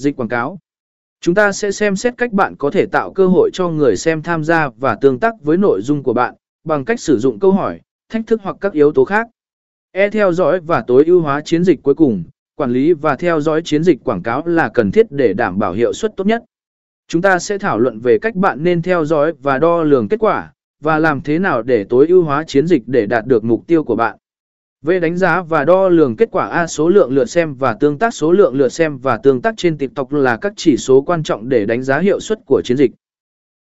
Dịch quảng cáo. Chúng ta sẽ xem xét cách bạn có thể tạo cơ hội cho người xem tham gia và tương tác với nội dung của bạn, bằng cách sử dụng câu hỏi, thách thức hoặc các yếu tố khác. E theo dõi và tối ưu hóa chiến dịch cuối cùng, quản lý và theo dõi chiến dịch quảng cáo là cần thiết để đảm bảo hiệu suất tốt nhất. Chúng ta sẽ thảo luận về cách bạn nên theo dõi và đo lường kết quả, và làm thế nào để tối ưu hóa chiến dịch để đạt được mục tiêu của bạn. Về đánh giá và đo lường kết quả A số lượng lượt xem và tương tác số lượng lượt xem và tương tác trên TikTok là các chỉ số quan trọng để đánh giá hiệu suất của chiến dịch.